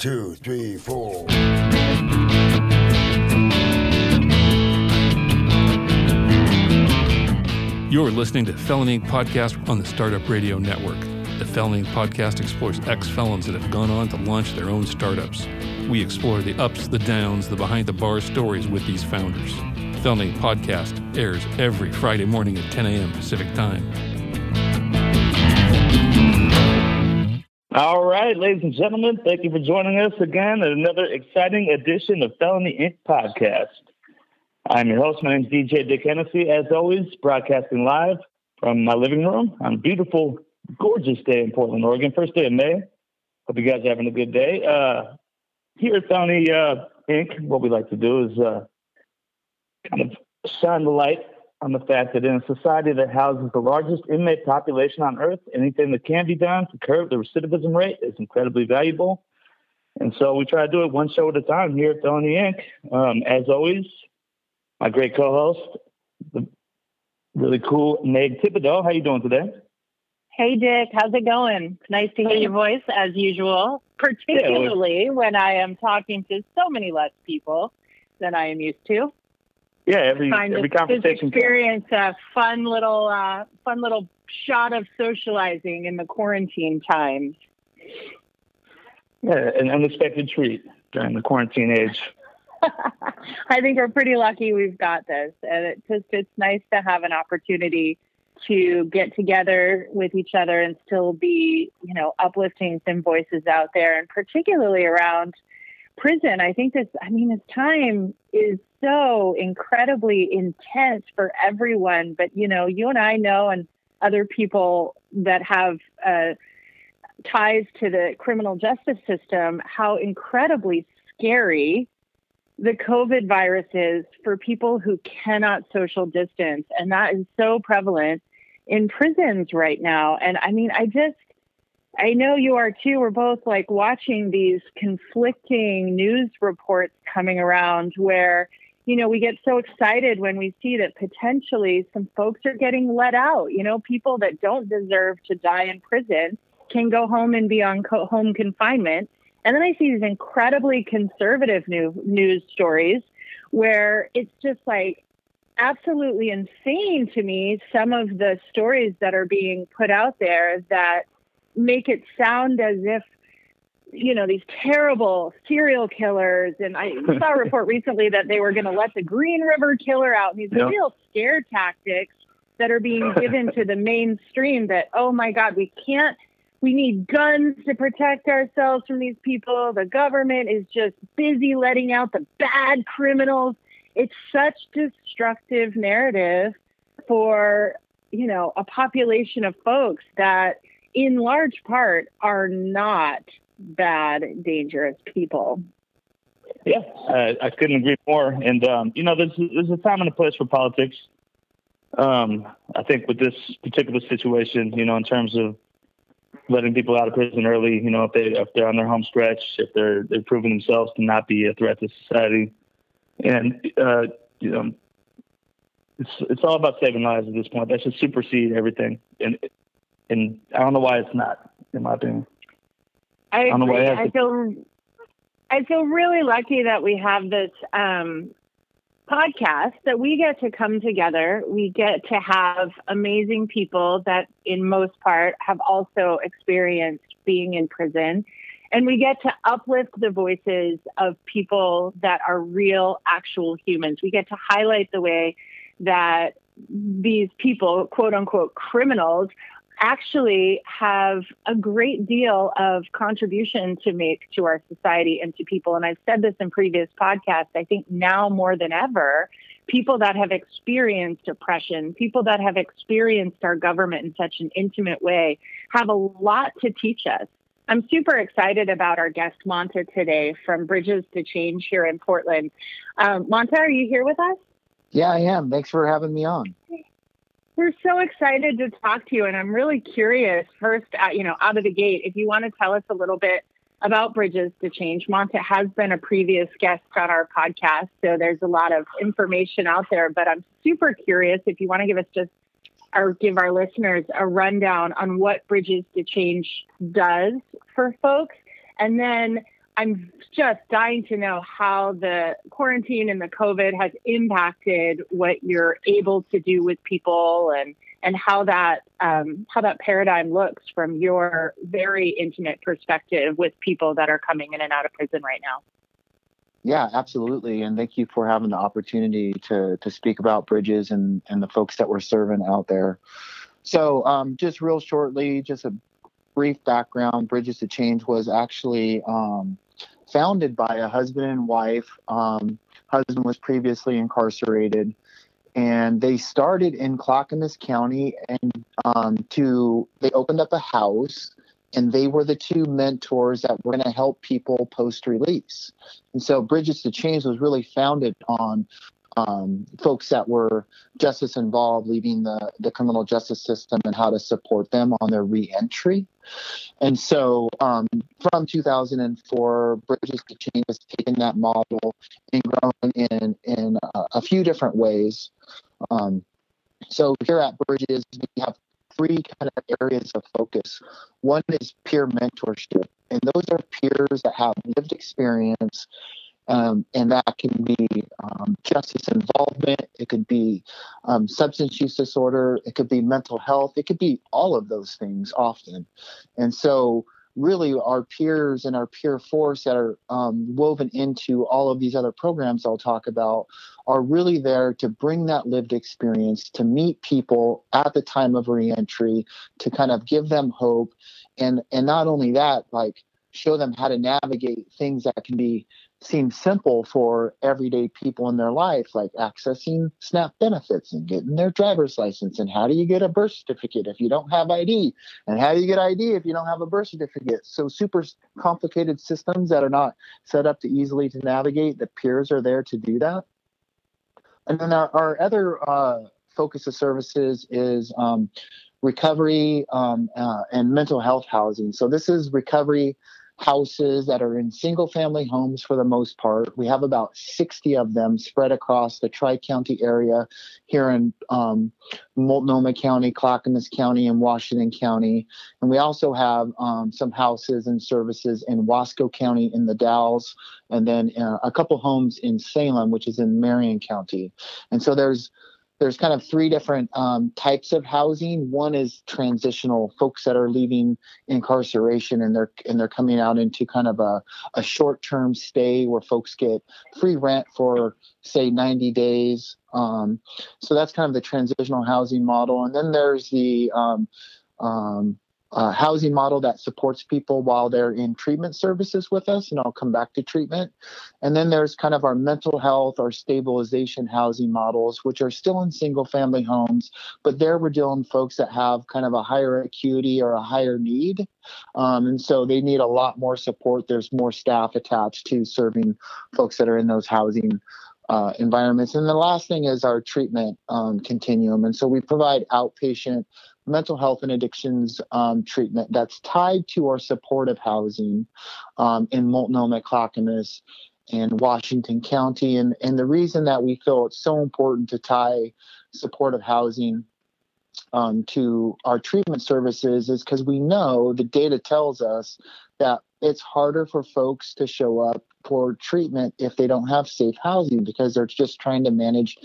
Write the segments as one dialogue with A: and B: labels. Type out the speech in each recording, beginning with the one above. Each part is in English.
A: two, three, four.
B: You're listening to Felony Podcast on the Startup Radio Network. The Felony Podcast explores ex felons that have gone on to launch their own startups. We explore the ups, the downs, the behind the bar stories with these founders. Felony Podcast airs every Friday morning at 10 a.m. Pacific Time.
C: All right, ladies and gentlemen, thank you for joining us again at another exciting edition of Felony Inc. podcast. I'm your host. My name is DJ Dick Hennessy. As always, broadcasting live from my living room on a beautiful, gorgeous day in Portland, Oregon. First day of May. Hope you guys are having a good day. Uh, here at Felony uh, Inc., what we like to do is uh, kind of shine the light on the fact that in a society that houses the largest inmate population on earth, anything that can be done to curb the recidivism rate is incredibly valuable. And so we try to do it one show at a time here at Felony Inc. Um, as always, my great co-host, the really cool Meg Thibodeaux. How you doing today?
D: Hey Dick, how's it going? Nice to hear your voice as usual, particularly yeah, when I am talking to so many less people than I am used to.
C: Yeah, every every conversation.
D: Experience a fun little uh, fun little shot of socializing in the quarantine times.
C: Yeah, an unexpected treat during the quarantine age.
D: I think we're pretty lucky we've got this, and it just it's nice to have an opportunity to get together with each other and still be, you know, uplifting some voices out there, and particularly around prison. I think this, I mean, this time is so incredibly intense for everyone. But, you know, you and I know, and other people that have uh, ties to the criminal justice system, how incredibly scary the COVID virus is for people who cannot social distance. And that is so prevalent in prisons right now. And I mean, I just, I know you are too. We're both like watching these conflicting news reports coming around where, you know, we get so excited when we see that potentially some folks are getting let out. You know, people that don't deserve to die in prison can go home and be on co- home confinement. And then I see these incredibly conservative new news stories where it's just like absolutely insane to me some of the stories that are being put out there that make it sound as if you know these terrible serial killers and i saw a report recently that they were going to let the green river killer out and these yep. real scare tactics that are being given to the mainstream that oh my god we can't we need guns to protect ourselves from these people the government is just busy letting out the bad criminals it's such destructive narrative for you know a population of folks that in large part, are not bad, dangerous people.
C: Yeah, uh, I couldn't agree more. And um, you know, there's there's a time and a place for politics. Um, I think with this particular situation, you know, in terms of letting people out of prison early, you know, if they if they're on their home stretch, if they're they're proving themselves to not be a threat to society, and uh, you know, it's it's all about saving lives at this point. That should supersede everything. And and I don't know why it's not, in my opinion.
D: I, I don't know why I feel I feel really lucky that we have this um, podcast that we get to come together. We get to have amazing people that, in most part, have also experienced being in prison. And we get to uplift the voices of people that are real, actual humans. We get to highlight the way that these people, quote unquote, criminals, actually have a great deal of contribution to make to our society and to people. And I've said this in previous podcasts. I think now more than ever, people that have experienced oppression, people that have experienced our government in such an intimate way, have a lot to teach us. I'm super excited about our guest, Monta, today from Bridges to Change here in Portland. Um, Monta, are you here with us?
E: Yeah, I am. Thanks for having me on.
D: We're so excited to talk to you, and I'm really curious. First, you know, out of the gate, if you want to tell us a little bit about Bridges to Change, Monta has been a previous guest on our podcast, so there's a lot of information out there. But I'm super curious if you want to give us just or give our listeners a rundown on what Bridges to Change does for folks, and then I'm just dying to know how the quarantine and the COVID has impacted what you're able to do with people and and how that um, how that paradigm looks from your very intimate perspective with people that are coming in and out of prison right now.
E: Yeah, absolutely. And thank you for having the opportunity to to speak about Bridges and and the folks that we're serving out there. So, um, just real shortly, just a brief background. Bridges to Change was actually um, founded by a husband and wife. Um, husband was previously incarcerated, and they started in Clackamas County and um, to they opened up a house and they were the two mentors that were going to help people post release. And so Bridges to Change was really founded on um, folks that were justice involved leaving the, the criminal justice system and how to support them on their reentry. And so um, from 2004, Bridges to Change has taken that model and grown in, in uh, a few different ways. Um, so here at Bridges, we have three kind of areas of focus. One is peer mentorship, and those are peers that have lived experience um, and that can be um, justice involvement, it could be um, substance use disorder, it could be mental health, it could be all of those things often. And so, really, our peers and our peer force that are um, woven into all of these other programs I'll talk about are really there to bring that lived experience, to meet people at the time of reentry, to kind of give them hope. And, and not only that, like show them how to navigate things that can be seem simple for everyday people in their life, like accessing SNAP benefits and getting their driver's license. And how do you get a birth certificate if you don't have ID? And how do you get ID if you don't have a birth certificate? So, super complicated systems that are not set up to easily to navigate. The peers are there to do that. And then our, our other uh, focus of services is um, recovery um, uh, and mental health housing. So, this is recovery houses that are in single family homes for the most part. We have about 60 of them spread across the Tri County area here in um, Multnomah County, Clackamas County, and Washington County. And we also have um, some houses and services in Wasco County in the Dalles, and then uh, a couple homes in Salem, which is in Marion County. And so there's there's kind of three different um, types of housing. One is transitional folks that are leaving incarceration and they're and they're coming out into kind of a, a short-term stay where folks get free rent for say 90 days. Um, so that's kind of the transitional housing model. And then there's the um, um uh, housing model that supports people while they're in treatment services with us, and I'll come back to treatment. And then there's kind of our mental health, our stabilization housing models, which are still in single family homes, but there we're dealing with folks that have kind of a higher acuity or a higher need. Um, and so they need a lot more support. There's more staff attached to serving folks that are in those housing uh, environments. And the last thing is our treatment um, continuum. And so we provide outpatient mental health and addictions um, treatment that's tied to our supportive housing um, in Multnomah, Clackamas, and Washington County. And, and the reason that we feel it's so important to tie supportive housing um, to our treatment services is because we know the data tells us that it's harder for folks to show up for treatment if they don't have safe housing because they're just trying to manage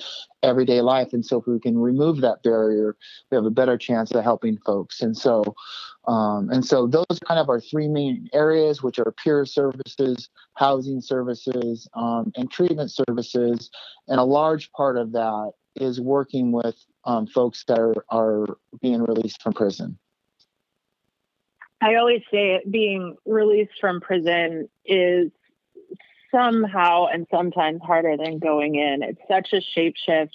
E: everyday life. And so, if we can remove that barrier, we have a better chance of helping folks. And so, um, and so those are kind of our three main areas, which are peer services, housing services, um, and treatment services. And a large part of that is working with um, folks that are, are being released from prison.
D: I always say it being released from prison is somehow and sometimes harder than going in. It's such a shapeshift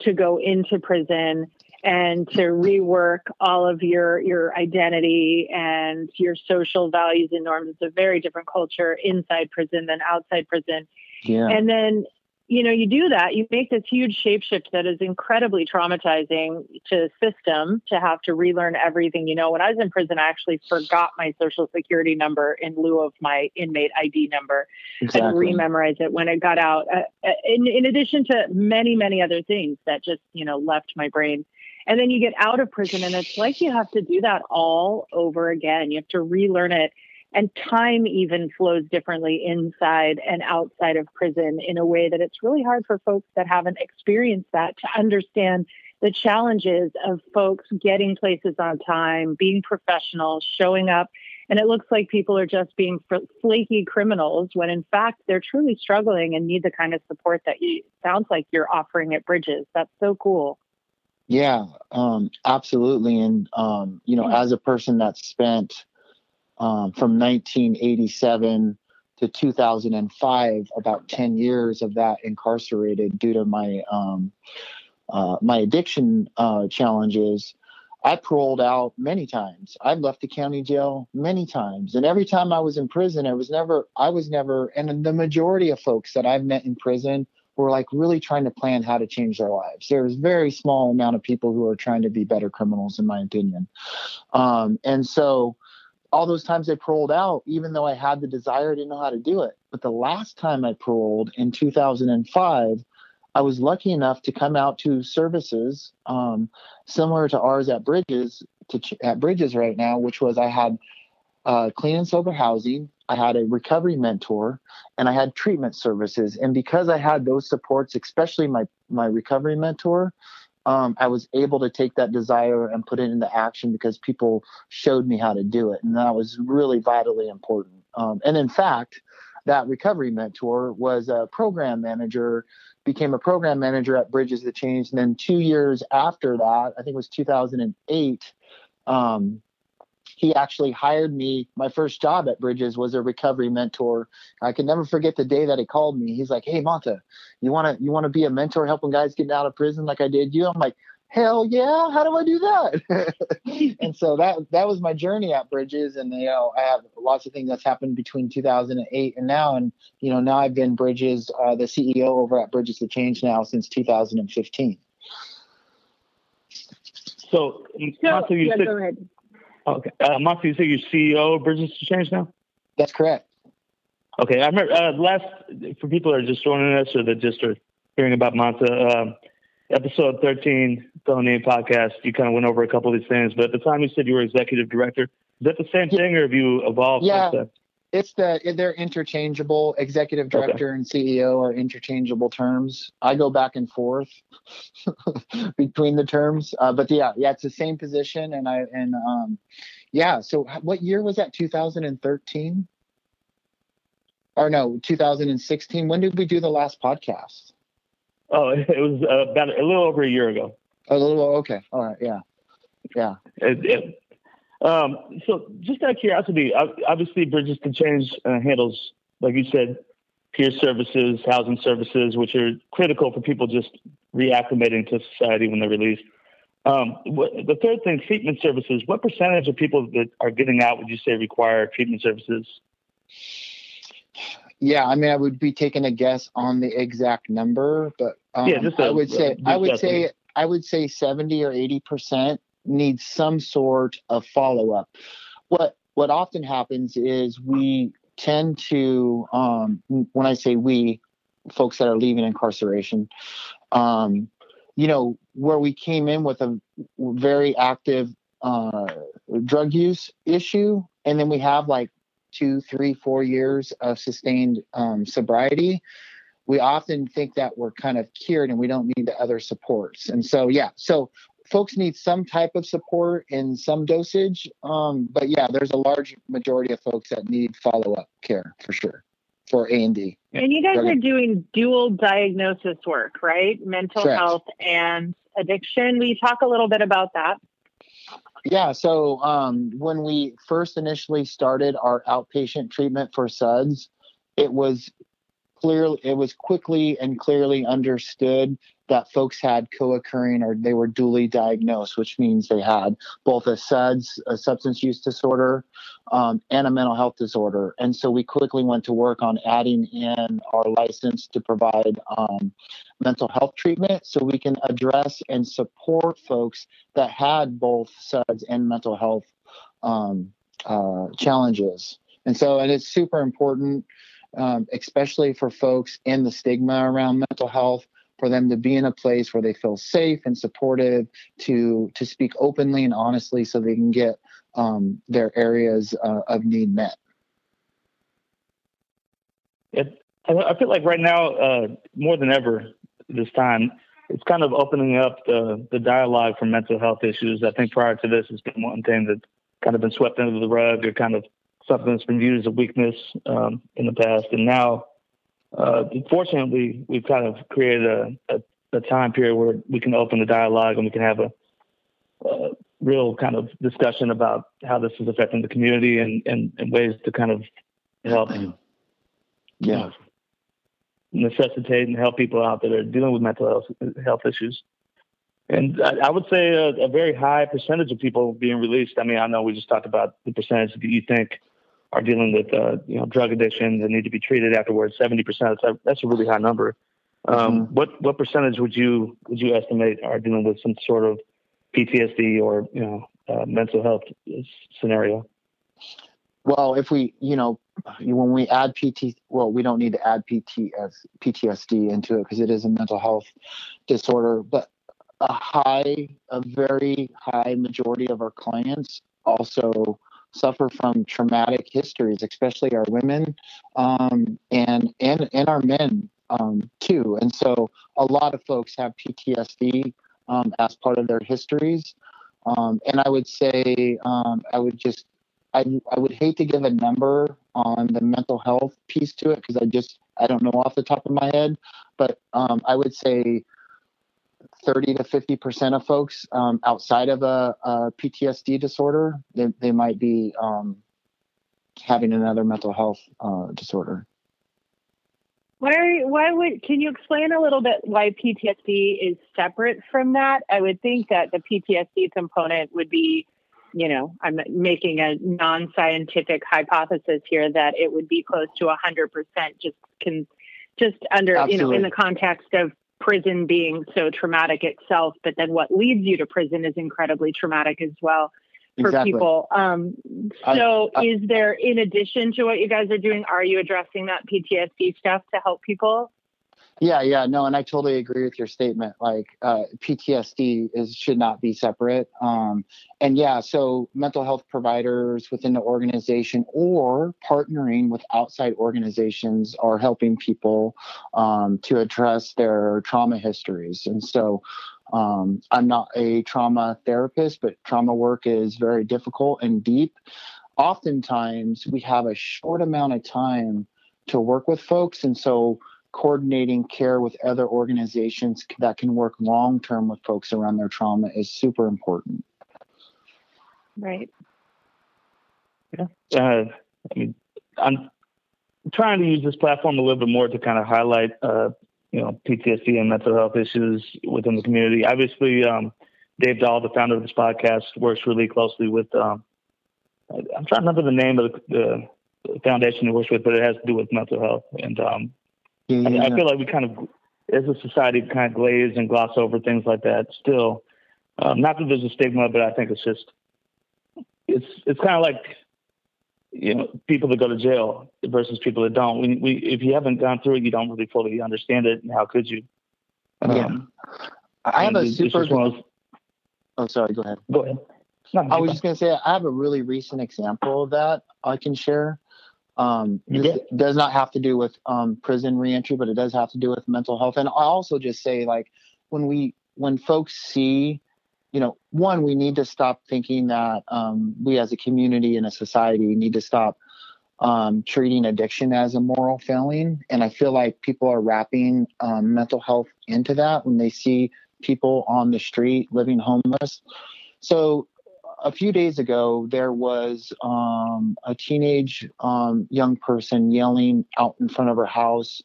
D: to go into prison and to rework all of your your identity and your social values and norms. It's a very different culture inside prison than outside prison. Yeah. And then you know, you do that, you make this huge shapeshift that is incredibly traumatizing to the system to have to relearn everything. You know, when I was in prison, I actually forgot my social security number in lieu of my inmate ID number exactly. and rememorize it when it got out. Uh, uh, in, in addition to many, many other things that just, you know, left my brain. And then you get out of prison and it's like you have to do that all over again. You have to relearn it and time even flows differently inside and outside of prison in a way that it's really hard for folks that haven't experienced that to understand the challenges of folks getting places on time, being professional, showing up. And it looks like people are just being flaky criminals when in fact they're truly struggling and need the kind of support that you sounds like you're offering at Bridges. That's so cool.
E: Yeah, um, absolutely. And, um, you know, as a person that spent um, from 1987 to 2005, about 10 years of that incarcerated due to my um, uh, my addiction uh, challenges. I paroled out many times. I've left the county jail many times, and every time I was in prison, I was never, I was never, and the majority of folks that I've met in prison were like really trying to plan how to change their lives. There's very small amount of people who are trying to be better criminals, in my opinion. Um, and so, all those times I paroled out, even though I had the desire, I didn't know how to do it. But the last time I paroled in 2005, I was lucky enough to come out to services um, similar to ours at Bridges to at Bridges right now, which was I had uh, clean and sober housing, I had a recovery mentor, and I had treatment services. And because I had those supports, especially my my recovery mentor, um, I was able to take that desire and put it into action because people showed me how to do it, and that was really vitally important. Um, and in fact, that recovery mentor was a program manager became a program manager at Bridges the Change. And then two years after that, I think it was 2008, um, he actually hired me. My first job at Bridges was a recovery mentor. I can never forget the day that he called me. He's like, "Hey, Monta, you want to you want to be a mentor helping guys get out of prison like I did you?" I'm like, hell yeah how do i do that and so that that was my journey at bridges and you know i have lots of things that's happened between 2008 and now and you know now i've been bridges uh, the ceo over at bridges to change now since 2015
C: so, Monta, you
D: yeah,
C: said,
D: go ahead.
C: Okay. Uh, Monta, you say you're ceo of bridges to change now?
E: That's correct.
C: Okay i remember uh, last for people that are just joining us or that just are hearing about Monta um, episode 13 Felony podcast, you kind of went over a couple of these things, but at the time you said you were executive director. Is that the same thing, or have you evolved?
E: Yeah, it's the they're interchangeable. Executive director okay. and CEO are interchangeable terms. I go back and forth between the terms, uh, but yeah, yeah, it's the same position. And I and um, yeah. So what year was that? 2013 or no, 2016. When did we do the last podcast?
C: Oh, it was about a little over a year ago.
E: A little okay. All right. Yeah. Yeah.
C: It, it, um, so, just out of curiosity, obviously, Bridges to Change uh, handles, like you said, peer services, housing services, which are critical for people just reacclimating to society when they're released. Um, what, the third thing, treatment services. What percentage of people that are getting out would you say require treatment services?
E: Yeah, I mean, I would be taking a guess on the exact number, but um,
C: yeah, just a,
E: I would say I would say I would say seventy or eighty percent need some sort of follow up. What what often happens is we tend to um, when I say we, folks that are leaving incarceration, um, you know, where we came in with a very active uh, drug use issue, and then we have like two, three, four years of sustained um, sobriety, we often think that we're kind of cured and we don't need the other supports. And so, yeah, so folks need some type of support in some dosage. Um, but yeah, there's a large majority of folks that need follow up care for sure for A and D.
D: And you guys are doing dual diagnosis work, right? Mental Correct. health and addiction. Will you talk a little bit about that?
E: Yeah, so um, when we first initially started our outpatient treatment for SUDS, it was clearly it was quickly and clearly understood that folks had co-occurring or they were duly diagnosed, which means they had both a SUDS, a substance use disorder, um, and a mental health disorder. And so we quickly went to work on adding in our license to provide um, mental health treatment so we can address and support folks that had both SUDS and mental health um, uh, challenges. And so, and it's super important, um, especially for folks in the stigma around mental health, for them to be in a place where they feel safe and supportive to to speak openly and honestly so they can get um, their areas uh, of need met
C: it, I feel like right now, uh, more than ever this time, it's kind of opening up the, the dialogue for mental health issues. I think prior to this, it's been one thing that kind of been swept under the rug or kind of something that's been viewed as a weakness um, in the past. And now, uh, fortunately, we've kind of created a, a, a, time period where we can open the dialogue and we can have a, a, real kind of discussion about how this is affecting the community and, and, and ways to kind of help.
E: Yeah
C: necessitate and help people out that are dealing with mental health, health issues. And I, I would say a, a, very high percentage of people being released. I mean, I know we just talked about the percentage that you think are dealing with, uh, you know, drug addiction and need to be treated afterwards. Seventy percent. That's, that's a really high number. Um, mm-hmm. What what percentage would you would you estimate are dealing with some sort of PTSD or you know uh, mental health scenario?
E: Well, if we, you know, when we add PT, well, we don't need to add PTS, PTSD into it because it is a mental health disorder. But a high, a very high majority of our clients also suffer from traumatic histories, especially our women um, and and and our men um, too. And so a lot of folks have PTSD um, as part of their histories. Um, and I would say um, I would just I, I would hate to give a number on the mental health piece to it because I just I don't know off the top of my head, but um, I would say 30 to 50 percent of folks um, outside of a, a, PTSD disorder they, they might be um, having another mental health uh, disorder.
D: Why, why would can you explain a little bit why PTSD is separate from that? I would think that the PTSD component would be you know, I'm making a non-scientific hypothesis here that it would be close to 100% just can just under, Absolutely. you know, in the context of prison being so traumatic itself, but then what leads you to prison is incredibly traumatic as well for exactly. people. Um, so I, I, is there, in addition to what you guys are doing, are you addressing that PTSD stuff to help people?
E: Yeah, yeah, no, and I totally agree with your statement. Like uh, PTSD is should not be separate. Um, and yeah, so mental health providers within the organization or partnering with outside organizations are helping people um, to address their trauma histories. And so um, I'm not a trauma therapist, but trauma work is very difficult and deep. Oftentimes, we have a short amount of time to work with folks, and so coordinating care with other organizations that can work long term with folks around their trauma is super important.
D: Right.
C: Yeah. Uh, I mean, I'm trying to use this platform a little bit more to kind of highlight, uh, you know, PTSD and mental health issues within the community. Obviously, um, Dave Dahl, the founder of this podcast, works really closely with. Um, I'm trying to remember the name of the, the foundation he works with, but it has to do with mental health. And um, yeah, I, I, feel like we kind of, as a society, kind of glaze and gloss over things like that. Still, um, not that there's a stigma, but I think it's just, it's it's kind of like, you know, people that go to jail versus people that don't. We, we if you haven't gone through it, you don't really fully understand it. And how could you?
E: Um, yeah. I have a super. Those, oh, sorry. Go ahead.
C: Go ahead.
E: I was just going to say I have a really recent example of that I can share. Um, this does not have to do with um, prison reentry, but it does have to do with mental health. And I also just say, like, when we when folks see, you know, one, we need to stop thinking that um, we as a community and a society we need to stop um, treating addiction as a moral failing. And I feel like people are wrapping um, mental health into that when they see people on the street living homeless. So a few days ago, there was um, a teenage um, young person yelling out in front of her house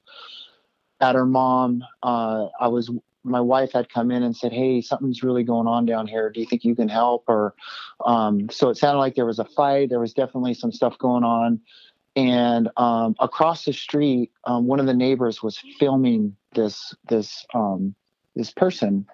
E: at her mom. Uh, I was my wife had come in and said, "Hey, something's really going on down here. Do you think you can help?" Or um, so it sounded like there was a fight. There was definitely some stuff going on. And um, across the street, um, one of the neighbors was filming this this um, this person,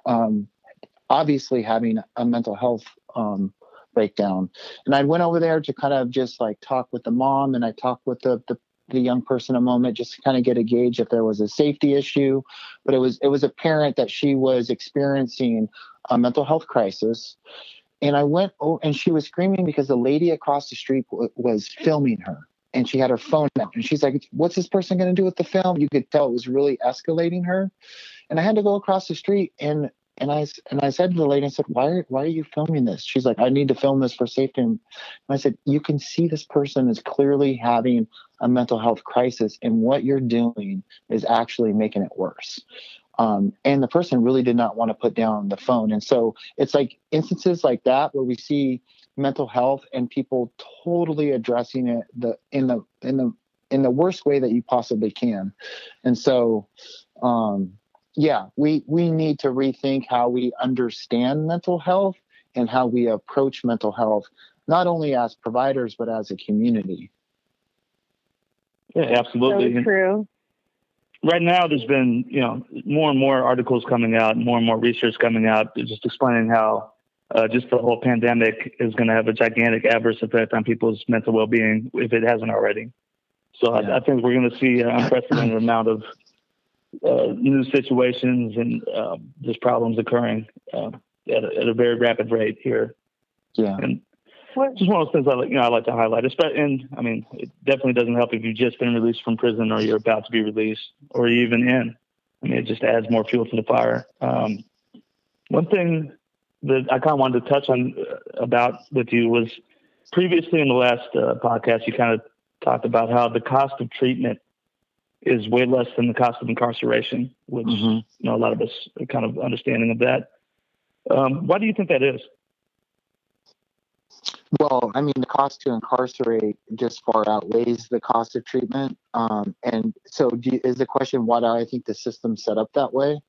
E: obviously having a mental health um, breakdown. And I went over there to kind of just like talk with the mom and I talked with the, the the young person a moment just to kind of get a gauge if there was a safety issue. But it was it was apparent that she was experiencing a mental health crisis. And i went oh and she was screaming because the lady across the street w- was filming her and she had her phone out and she's like what's this person going to do with the film? You could tell it was really escalating her. And i had to go across the street and and I and I said to the lady, I said, "Why are why are you filming this?" She's like, "I need to film this for safety." And I said, "You can see this person is clearly having a mental health crisis, and what you're doing is actually making it worse." Um, and the person really did not want to put down the phone, and so it's like instances like that where we see mental health and people totally addressing it the in the in the in the worst way that you possibly can, and so. Um, yeah, we we need to rethink how we understand mental health and how we approach mental health, not only as providers but as a community.
C: Yeah, absolutely.
D: So true.
C: Right now, there's been you know more and more articles coming out, more and more research coming out, just explaining how uh, just the whole pandemic is going to have a gigantic adverse effect on people's mental well-being if it hasn't already. So yeah. I, I, think we're going to see an unprecedented amount of uh, new situations and um, just problems occurring uh, at, a, at, a, very rapid rate here.
E: Yeah.
C: And just one of those things I like, you know, I like to highlight. And I mean, it definitely doesn't help if you've just been released from prison or you're about to be released or even in. I mean, it just adds more fuel to the fire. Um, one thing that I kind of wanted to touch on uh, about with you was previously in the last uh, podcast, you kind of talked about how the cost of treatment is way less than the cost of incarceration, which mm-hmm. you know a lot of us are kind of understanding of that. Um, why do you think that is?
E: Well, I mean, the cost to incarcerate just far outweighs the cost of treatment. Um, and so, you, is the question why do I think the system's set up that way?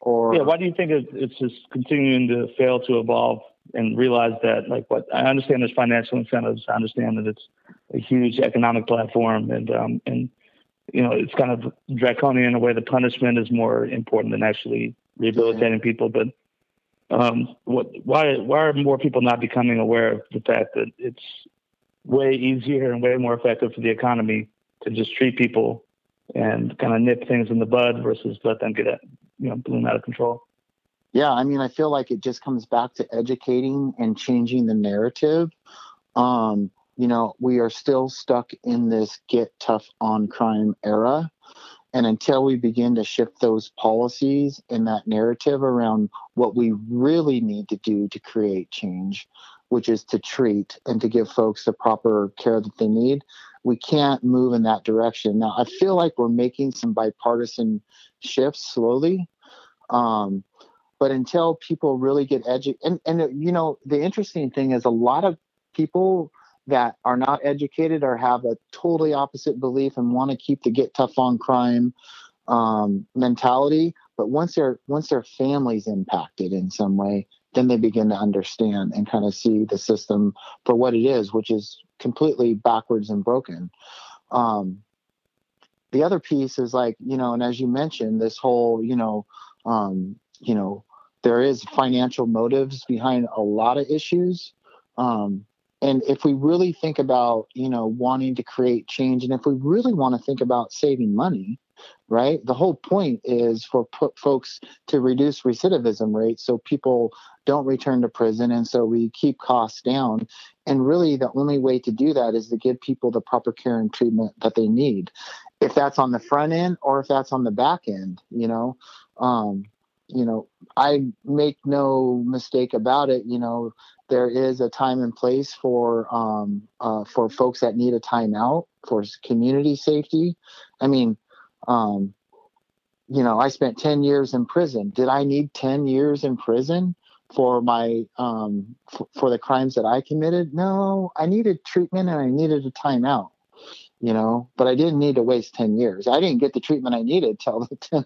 E: Or
C: yeah, why do you think it's just continuing to fail to evolve and realize that, like, what I understand there's financial incentives. I understand that it's a huge economic platform, and um, and you know, it's kind of draconian in a way. The punishment is more important than actually rehabilitating people. But um, what, why why are more people not becoming aware of the fact that it's way easier and way more effective for the economy to just treat people and kind of nip things in the bud versus let them get you know bloom out of control.
E: Yeah, I mean, I feel like it just comes back to educating and changing the narrative. Um, you know, we are still stuck in this get tough on crime era. And until we begin to shift those policies and that narrative around what we really need to do to create change, which is to treat and to give folks the proper care that they need, we can't move in that direction. Now, I feel like we're making some bipartisan shifts slowly. Um, but until people really get educated, and, and you know, the interesting thing is a lot of people that are not educated or have a totally opposite belief and want to keep the get tough on crime um, mentality. But once their once their family's impacted in some way, then they begin to understand and kind of see the system for what it is, which is completely backwards and broken. Um, the other piece is like you know, and as you mentioned, this whole you know, um, you know, there is financial motives behind a lot of issues. Um, and if we really think about you know wanting to create change and if we really want to think about saving money right the whole point is for folks to reduce recidivism rates so people don't return to prison and so we keep costs down. And really the only way to do that is to give people the proper care and treatment that they need. If that's on the front end or if that's on the back end you know um, you know i make no mistake about it you know there is a time and place for um, uh, for folks that need a timeout for community safety. I mean, um, you know, I spent ten years in prison. Did I need ten years in prison for my um, f- for the crimes that I committed? No, I needed treatment and I needed a timeout you know but i didn't need to waste 10 years. I didn't get the treatment i needed till the 10th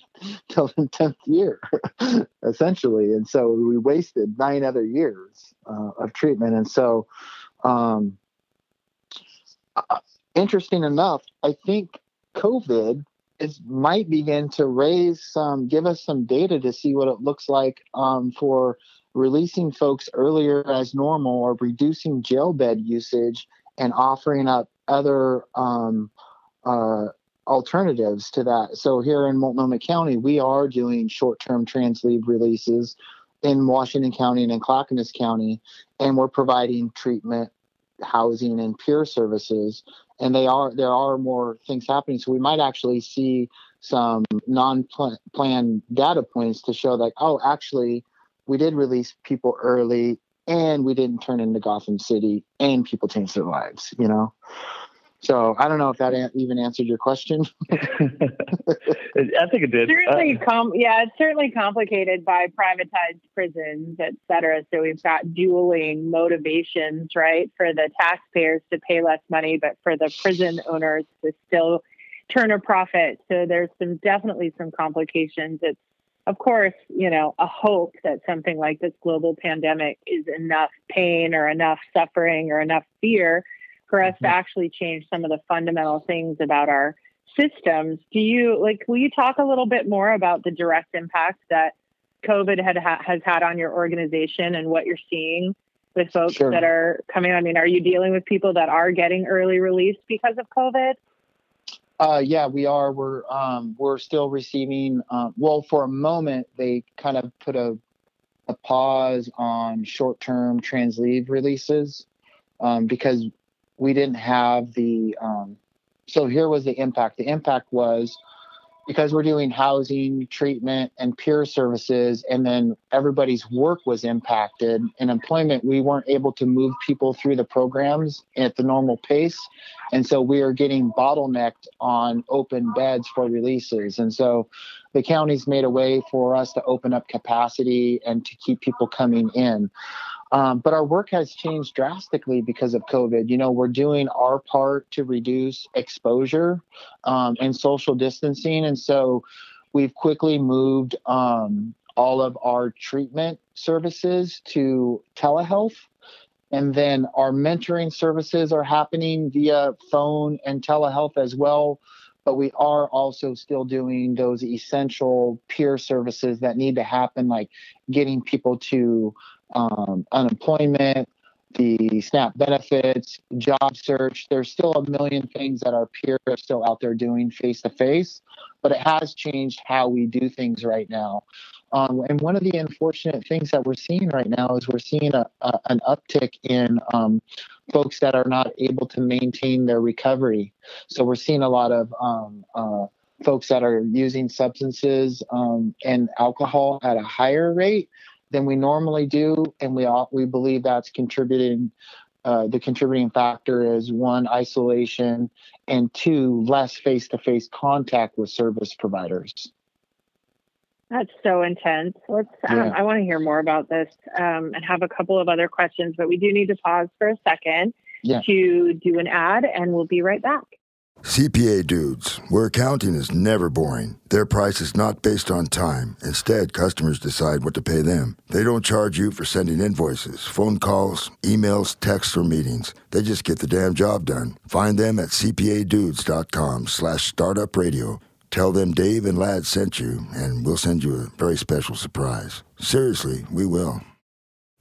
E: till the 10th year essentially. And so we wasted nine other years uh, of treatment. And so um, uh, interesting enough i think covid is might begin to raise some give us some data to see what it looks like um, for releasing folks earlier as normal or reducing jail bed usage and offering up other um, uh, alternatives to that. So here in Multnomah County, we are doing short-term trans leave releases in Washington County and in Clackamas County, and we're providing treatment, housing, and peer services. and they are there are more things happening. So we might actually see some non-planned data points to show that oh, actually, we did release people early, and we didn't turn into Gotham City, and people changed their lives. You know. So I don't know if that even answered your question.
C: I think it did.
D: Certainly, uh, com- yeah, it's certainly complicated by privatized prisons, et cetera. So we've got dueling motivations, right, for the taxpayers to pay less money, but for the prison owners to still turn a profit. So there's some definitely some complications. It's of course, you know, a hope that something like this global pandemic is enough pain or enough suffering or enough fear for us mm-hmm. to actually change some of the fundamental things about our systems. Do you like? Will you talk a little bit more about the direct impact that COVID had ha- has had on your organization and what you're seeing with folks sure. that are coming? I mean, are you dealing with people that are getting early release because of COVID?
E: Uh, yeah, we are. We're um, we're still receiving. Uh, well, for a moment, they kind of put a a pause on short-term trans leave releases um, because we didn't have the um, so here was the impact the impact was because we're doing housing treatment and peer services and then everybody's work was impacted. In employment we weren't able to move people through the programs at the normal pace and so we are getting bottlenecked on open beds for releases. And so the county's made a way for us to open up capacity and to keep people coming in um, but our work has changed drastically because of COVID. You know, we're doing our part to reduce exposure um, and social distancing. And so we've quickly moved um, all of our treatment services to telehealth. And then our mentoring services are happening via phone and telehealth as well. But we are also still doing those essential peer services that need to happen, like getting people to um, unemployment, the SNAP benefits, job search. There's still a million things that our peers are still out there doing face to face, but it has changed how we do things right now. Um, and one of the unfortunate things that we're seeing right now is we're seeing a, a an uptick in um, folks that are not able to maintain their recovery. So we're seeing a lot of um, uh, folks that are using substances um, and alcohol at a higher rate than we normally do, and we all, we believe that's contributing. Uh, the contributing factor is one isolation, and two less face-to-face contact with service providers.
D: That's so intense. Let's. Um, yeah. I want to hear more about this um, and have a couple of other questions, but we do need to pause for a second yeah. to do an ad, and we'll be right back.
A: CPA dudes, where accounting is never boring. Their price is not based on time. Instead, customers decide what to pay them. They don't charge you for sending invoices, phone calls, emails, texts, or meetings. They just get the damn job done. Find them at cpadudes.com slash startup radio. Tell them Dave and Lad sent you, and we'll send you a very special surprise. Seriously, we will.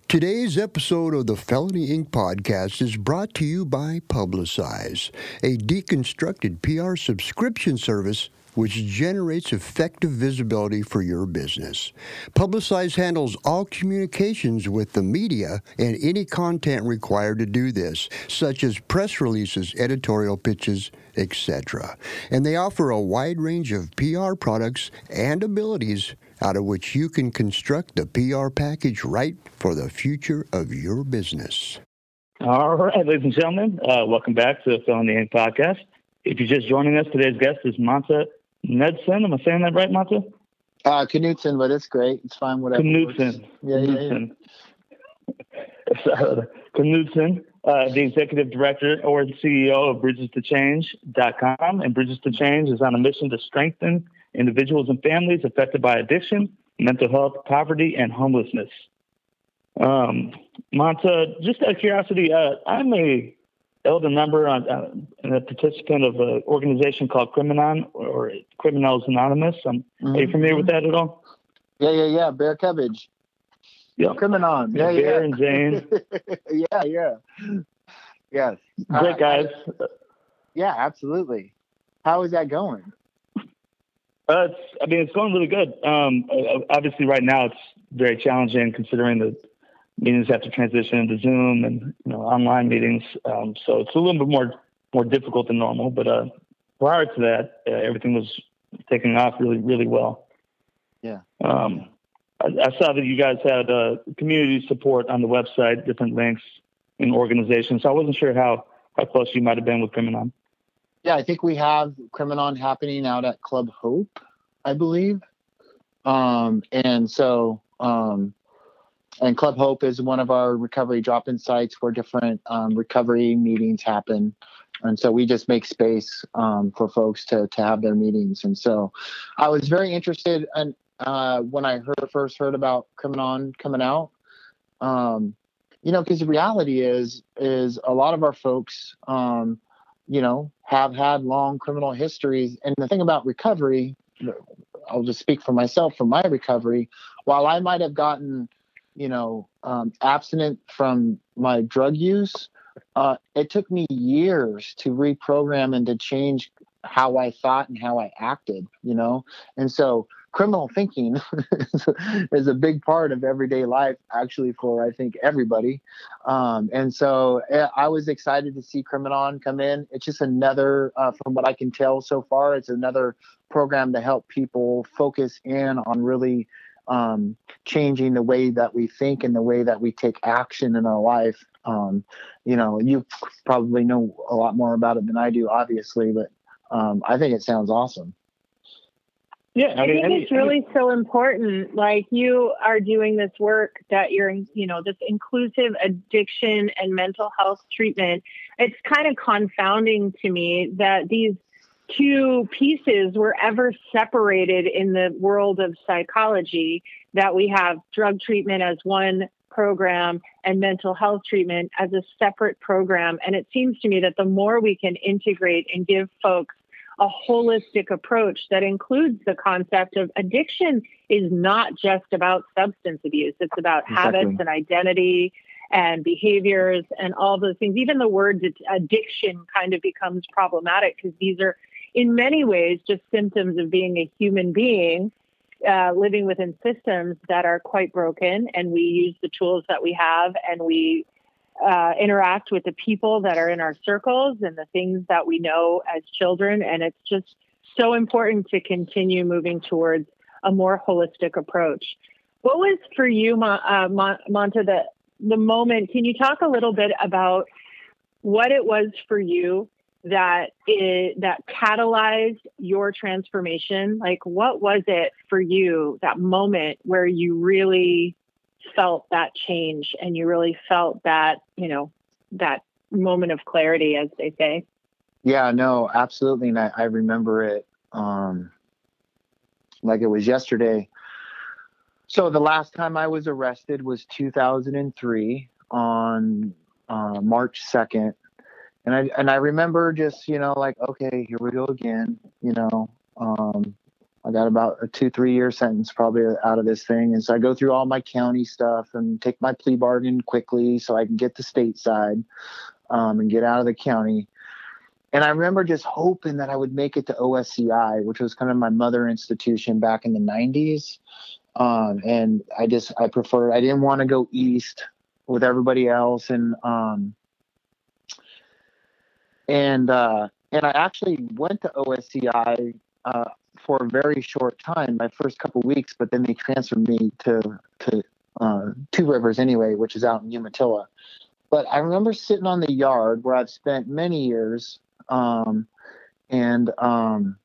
F: Today's episode of the Felony Inc. podcast is brought to you by Publicize, a deconstructed PR subscription service which generates effective visibility for your business. Publicize handles all communications with the media and any content required to do this, such as press releases, editorial pitches, etc. And they offer a wide range of PR products and abilities out of which you can construct the PR package right for the future of your business.
C: All right, ladies and gentlemen, uh, welcome back to the Felony Inc podcast. If you're just joining us, today's guest is Monta Knudson. Am I saying that right, Monta?
E: Uh, Knudson, but it's great. It's fine, whatever.
C: Knudson. Yeah, Knudson. Yeah, Knudson, uh, the executive director or the CEO of Bridges to Change.com. And Bridges to Change is on a mission to strengthen individuals and families affected by addiction, mental health, poverty, and homelessness. Um, Monta, just out of curiosity, uh, I'm a elder member on, uh, and a participant of an organization called Criminon or Criminals Anonymous. Um, mm-hmm. Are you mm-hmm. familiar with that at all?
E: Yeah, yeah, yeah. Bear Cabbage.
C: Yeah.
E: Criminon. Yeah,
C: Bear
E: yeah.
C: and Jane.
E: yeah, yeah. Yes.
C: Great uh, guys.
E: yeah, absolutely. How is that going?
C: Uh, it's, I mean, it's going really good. Um, obviously, right now it's very challenging considering the meetings have to transition into Zoom and you know online meetings. Um, so it's a little bit more more difficult than normal. But uh, prior to that, uh, everything was taking off really, really well.
E: Yeah.
C: Um, I, I, saw that you guys had uh, community support on the website, different links and organizations. So I wasn't sure how, how close you might have been with Criminon.
E: Yeah, I think we have Criminon happening out at Club Hope, I believe. Um, and so, um, and Club Hope is one of our recovery drop-in sites where different um, recovery meetings happen. And so we just make space um, for folks to to have their meetings. And so I was very interested in uh, when I heard first heard about Criminon coming out. Um, you know, because the reality is is a lot of our folks, um, you know, have had long criminal histories. And the thing about recovery, I'll just speak for myself from my recovery. While I might have gotten you know, um, abstinent from my drug use, uh, it took me years to reprogram and to change how I thought and how I acted, you know? And so criminal thinking is a big part of everyday life, actually, for I think everybody. Um, and so eh, I was excited to see Criminon come in. It's just another, uh, from what I can tell so far, it's another program to help people focus in on really um, changing the way that we think and the way that we take action in our life. Um, you know, you probably know a lot more about it than I do, obviously, but um, I think it sounds awesome.
D: Yeah, I, mean, think it's really so important. Like you are doing this work that you're, you know, this inclusive addiction and mental health treatment. It's kind of confounding to me that these two pieces were ever separated in the world of psychology, that we have drug treatment as one program and mental health treatment as a separate program. And it seems to me that the more we can integrate and give folks a holistic approach that includes the concept of addiction is not just about substance abuse, it's about exactly. habits and identity and behaviors and all those things. Even the word addiction kind of becomes problematic because these are in many ways just symptoms of being a human being uh, living within systems that are quite broken. And we use the tools that we have and we uh, interact with the people that are in our circles and the things that we know as children. And it's just so important to continue moving towards a more holistic approach. What was for you, uh, Monta, the, the moment? Can you talk a little bit about what it was for you that it, that catalyzed your transformation? Like, what was it for you that moment where you really felt that change and you really felt that you know that moment of clarity, as they say?
E: Yeah, no, absolutely, and I, I remember it um, like it was yesterday. So the last time I was arrested was 2003 on uh, March 2nd and I and I remember just you know like okay here we go again you know um, I got about a two three year sentence probably out of this thing. And so I go through all my county stuff and take my plea bargain quickly so I can get the stateside um, and get out of the county. And I remember just hoping that I would make it to OSCI which was kind of my mother institution back in the 90s um, and I just I preferred I didn't want to go east with everybody else. And um, and uh, and I actually went to OSCI uh, for a very short time, my first couple weeks, but then they transferred me to to uh, Two Rivers anyway, which is out in Umatilla. But I remember sitting on the yard where I've spent many years, um, and um,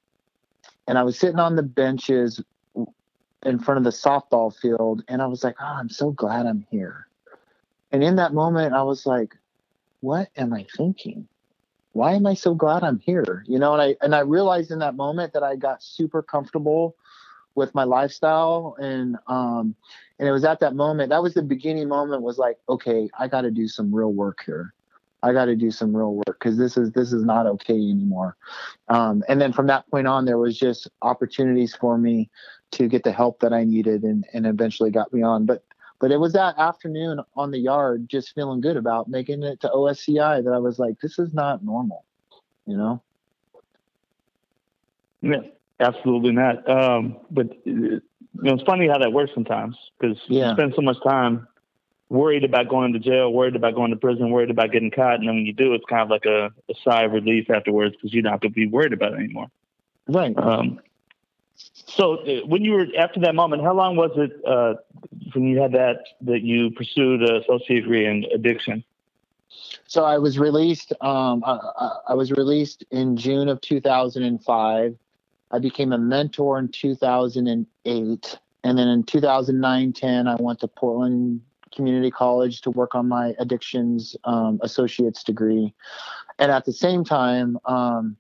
E: and I was sitting on the benches in front of the softball field, and I was like, "Oh, I'm so glad I'm here." And in that moment, I was like, "What am I thinking?" Why am I so glad I'm here? You know, and I and I realized in that moment that I got super comfortable with my lifestyle. And um and it was at that moment that was the beginning moment was like okay i got to do some real work here. I got to do some real work because this is this is not okay anymore. Um and then from that point on there was just opportunities for me to get the help that i needed and and eventually got me on. But but it was that afternoon on the yard, just feeling good about making it to OSCI that I was like, this is not normal, you know?
C: Yeah, absolutely not. Um, but you know, it's funny how that works sometimes because yeah. you spend so much time worried about going to jail, worried about going to prison, worried about getting caught, and then when you do, it's kind of like a, a sigh of relief afterwards because you're not going to be worried about it anymore.
E: Right.
C: Um, so uh, when you were after that moment, how long was it uh, when you had that that you pursued a associate degree in addiction?
E: So I was released. Um, I, I was released in June of 2005. I became a mentor in 2008, and then in 2009-10, I went to Portland Community College to work on my addictions um, associate's degree. And at the same time, um,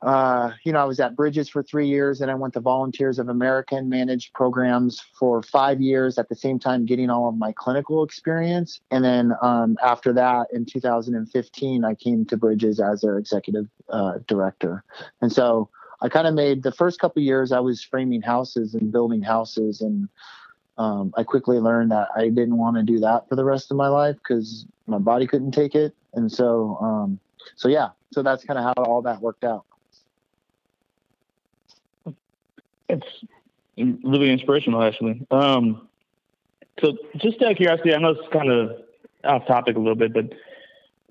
E: uh, you know, I was at Bridges for three years, and I went to Volunteers of America and managed programs for five years. At the same time, getting all of my clinical experience, and then um, after that, in 2015, I came to Bridges as their executive uh, director. And so I kind of made the first couple years. I was framing houses and building houses, and um, I quickly learned that I didn't want to do that for the rest of my life because my body couldn't take it. And so, um, so yeah, so that's kind of how all that worked out.
C: It's really inspirational, actually. Um, so, just out of curiosity, I know it's kind of off topic a little bit, but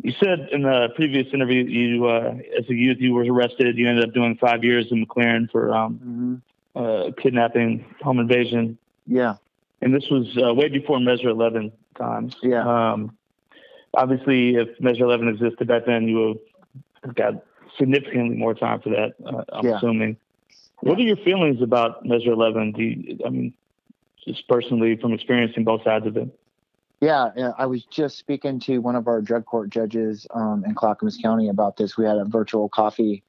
C: you said in the previous interview, you uh, as a youth you were arrested. You ended up doing five years in MacLaren for um, mm-hmm. uh, kidnapping, home invasion.
E: Yeah,
C: and this was uh, way before Measure 11 times.
E: Yeah.
C: Um, obviously, if Measure 11 existed back then, you would have got significantly more time for that. Uh, I'm yeah. assuming. What are your feelings about Measure 11? Do you, I mean, just personally from experiencing both sides of it?
E: Yeah, I was just speaking to one of our drug court judges um, in Clackamas County about this. We had a virtual coffee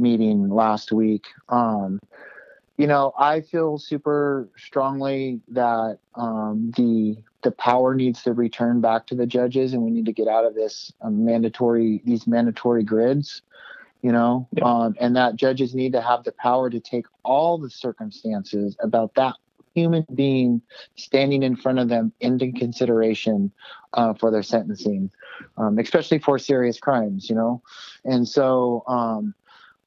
E: meeting last week. Um, you know, I feel super strongly that um, the the power needs to return back to the judges, and we need to get out of this um, mandatory these mandatory grids you know, yeah. um, and that judges need to have the power to take all the circumstances about that human being standing in front of them into consideration uh, for their sentencing, um, especially for serious crimes, you know. And so, um,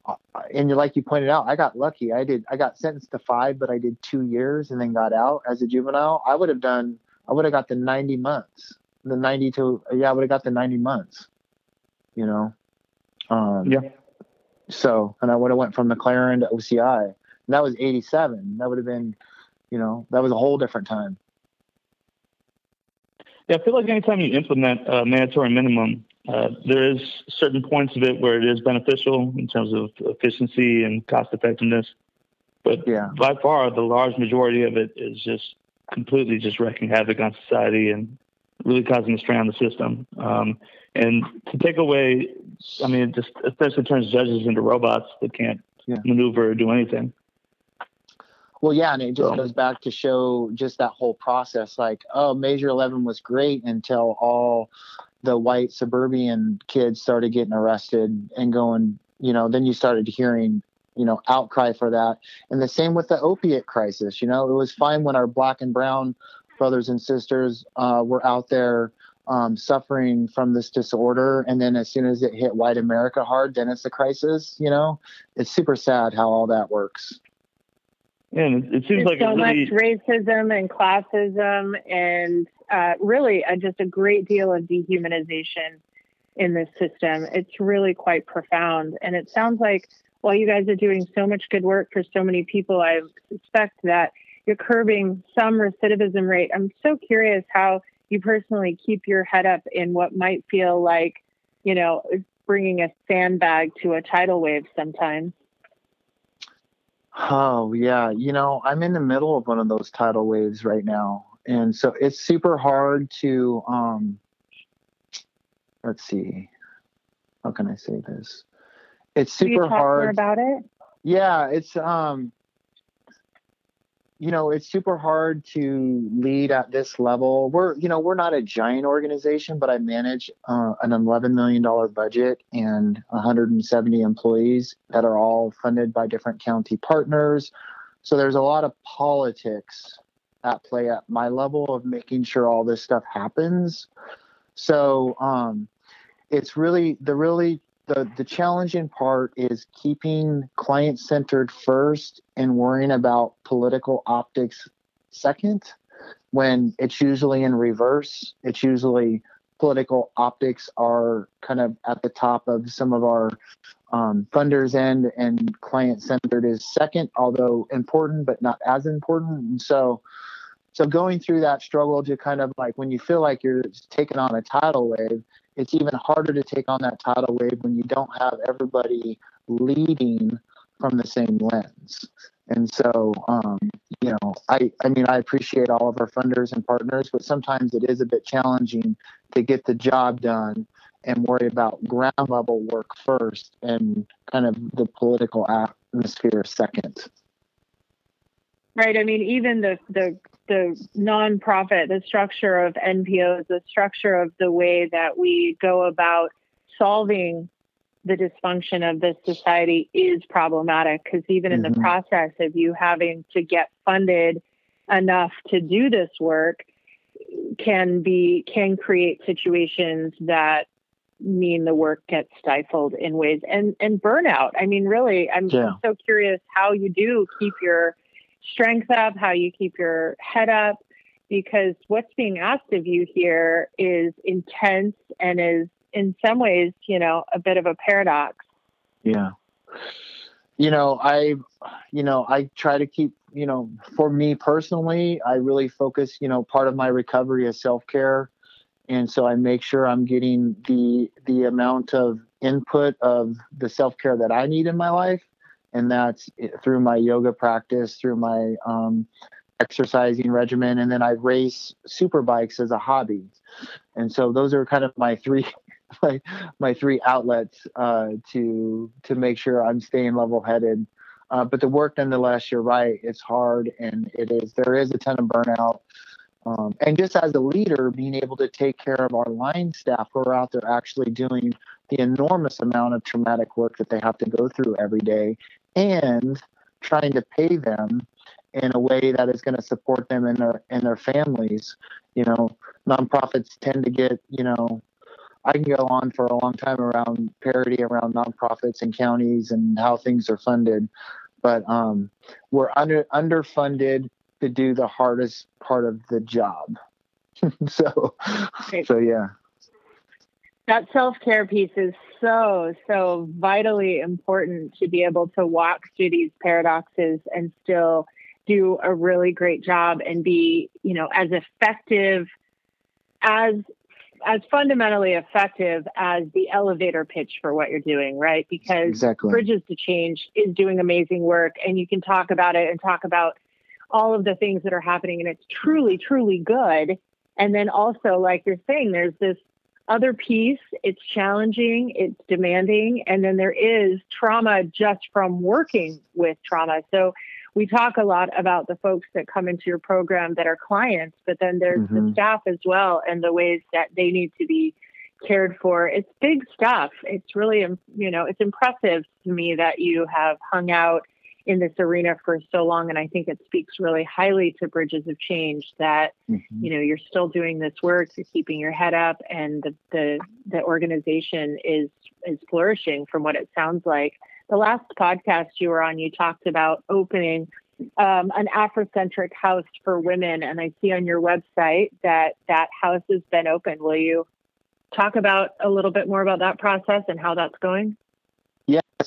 E: uh, and like you pointed out, I got lucky. I did. I got sentenced to five, but I did two years and then got out as a juvenile. I would have done. I would have got the ninety months. The ninety to yeah, I would have got the ninety months. You know.
C: Um, yeah.
E: So, and I would have went from MacLaren to OCI. That was 87. That would have been, you know, that was a whole different time.
C: Yeah, I feel like anytime you implement a mandatory minimum, uh, there is certain points of it where it is beneficial in terms of efficiency and cost effectiveness. But
E: yeah.
C: by far, the large majority of it is just completely just wreaking havoc on society and really causing a strain on the system. Um, and to take away, I mean, it just essentially turns judges into robots that can't yeah. maneuver or do anything.
E: Well, yeah, and it just so. goes back to show just that whole process. Like, oh, Measure 11 was great until all the white suburban kids started getting arrested and going, you know, then you started hearing, you know, outcry for that. And the same with the opiate crisis. You know, it was fine when our black and brown brothers and sisters uh, were out there um, suffering from this disorder. And then as soon as it hit white America hard, then it's a crisis. You know, it's super sad how all that works.
C: And it, seems
D: There's
C: like
D: so
C: really...
D: much racism and classism, and uh, really uh, just a great deal of dehumanization in this system. It's really quite profound, and it sounds like while you guys are doing so much good work for so many people, I suspect that you're curbing some recidivism rate. I'm so curious how you personally keep your head up in what might feel like, you know, bringing a sandbag to a tidal wave sometimes.
E: Oh, yeah. You know, I'm in the middle of one of those tidal waves right now. And so it's super hard to, um, let's see, how can I say this? It's super hard
D: about it.
E: Yeah, it's um you know it's super hard to lead at this level. We're you know we're not a giant organization but i manage uh, an 11 million dollar budget and 170 employees that are all funded by different county partners. So there's a lot of politics at play at my level of making sure all this stuff happens. So um, it's really the really the the challenging part is keeping client centered first and worrying about political optics second when it's usually in reverse. It's usually political optics are kind of at the top of some of our um, funders end and client centered is second, although important but not as important. And so, so going through that struggle to kind of like when you feel like you're taking on a tidal wave, it's even harder to take on that tidal wave when you don't have everybody leading from the same lens. And so, um, you know, I, I mean, I appreciate all of our funders and partners, but sometimes it is a bit challenging to get the job done and worry about ground level work first and kind of the political atmosphere second.
D: Right. I mean, even the the the nonprofit, the structure of NPOs, the structure of the way that we go about solving the dysfunction of this society is problematic because even mm-hmm. in the mm-hmm. process of you having to get funded enough to do this work can be can create situations that mean the work gets stifled in ways and and burnout i mean really i'm yeah. so curious how you do keep your strength up how you keep your head up because what's being asked of you here is intense and is in some ways you know a bit of a paradox.
E: Yeah. You know i you know i try to keep you know for me personally i really focus you know part of my recovery is self-care. And so I make sure I'm getting the the amount of input of the self care that I need in my life, and that's through my yoga practice, through my um, exercising regimen, and then I race super bikes as a hobby, and so those are kind of my three. My, my three outlets uh, to to make sure I'm staying level headed, uh, but the work nonetheless, you're right, it's hard and it is there is a ton of burnout. Um, and just as a leader, being able to take care of our line staff who are out there actually doing the enormous amount of traumatic work that they have to go through every day and trying to pay them in a way that is going to support them and their and their families. You know, nonprofits tend to get, you know, I can go on for a long time around parity around nonprofits and counties and how things are funded, but um, we're under underfunded to do the hardest part of the job. so, so yeah.
D: That self care piece is so, so vitally important to be able to walk through these paradoxes and still do a really great job and be, you know, as effective as as fundamentally effective as the elevator pitch for what you're doing, right? Because
E: exactly.
D: Bridges to Change is doing amazing work and you can talk about it and talk about all of the things that are happening and it's truly truly good and then also like you're saying there's this other piece it's challenging it's demanding and then there is trauma just from working with trauma. So we talk a lot about the folks that come into your program that are clients but then there's mm-hmm. the staff as well and the ways that they need to be cared for. It's big stuff. It's really you know it's impressive to me that you have hung out in this arena for so long and i think it speaks really highly to bridges of change that mm-hmm. you know you're still doing this work you're keeping your head up and the, the the organization is is flourishing from what it sounds like. The last podcast you were on you talked about opening um, an afrocentric house for women and i see on your website that that house has been open. Will you talk about a little bit more about that process and how that's going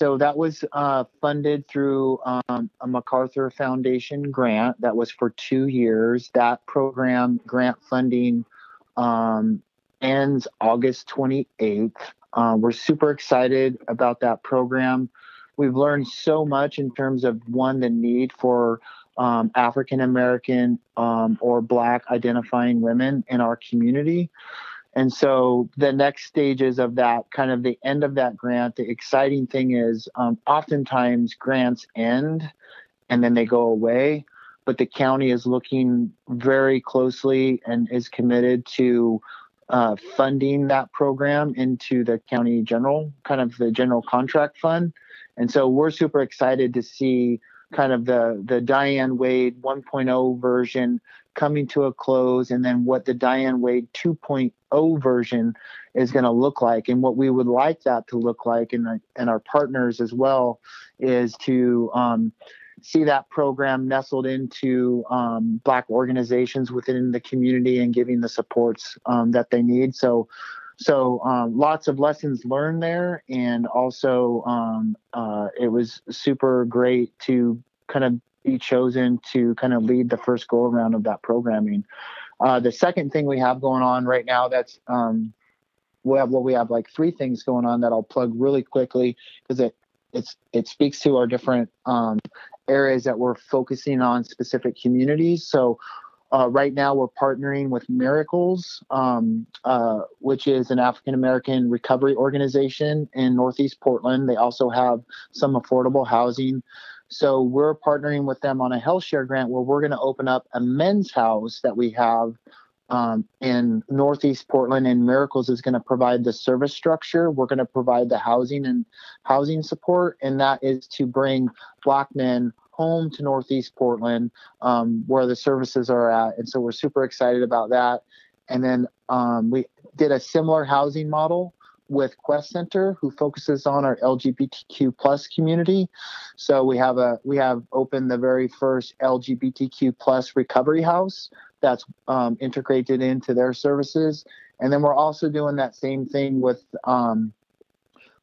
E: so that was uh, funded through um, a MacArthur Foundation grant that was for two years. That program grant funding um, ends August 28th. Uh, we're super excited about that program. We've learned so much in terms of one, the need for um, African American um, or Black identifying women in our community. And so the next stages of that, kind of the end of that grant, the exciting thing is um, oftentimes grants end and then they go away, but the county is looking very closely and is committed to uh, funding that program into the county general, kind of the general contract fund. And so we're super excited to see kind of the the Diane Wade 1.0 version coming to a close and then what the Diane Wade 2.0 version is going to look like and what we would like that to look like and, and our partners as well is to um, see that program nestled into um, Black organizations within the community and giving the supports um, that they need. So, so um, lots of lessons learned there, and also um, uh, it was super great to kind of be chosen to kind of lead the first go around of that programming. Uh, the second thing we have going on right now that's um, we have well we have like three things going on that I'll plug really quickly because it it's it speaks to our different um, areas that we're focusing on specific communities. So uh, right now we're partnering with Miracles, um, uh, which is an African American recovery organization in Northeast Portland. They also have some affordable housing. So we're partnering with them on a health share grant where we're going to open up a men's house that we have um, in Northeast Portland, and Miracles is going to provide the service structure. We're going to provide the housing and housing support, and that is to bring Black men home to Northeast Portland, um, where the services are at. And so we're super excited about that. And then um, we did a similar housing model with Quest Center, who focuses on our LGBTQ plus community. So we have a we have opened the very first LGBTQ plus recovery house that's um, integrated into their services. And then we're also doing that same thing with um,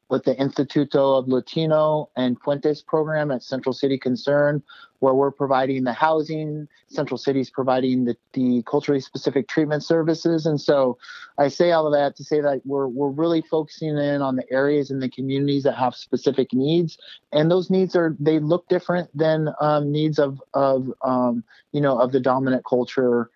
E: with the Instituto of Latino and Puentes program at Central City Concern, where we're providing the housing, Central City's providing the, the culturally specific treatment services. And so I say all of that to say that we're, we're really focusing in on the areas and the communities that have specific needs. And those needs are, they look different than um, needs of, of um, you know, of the dominant culture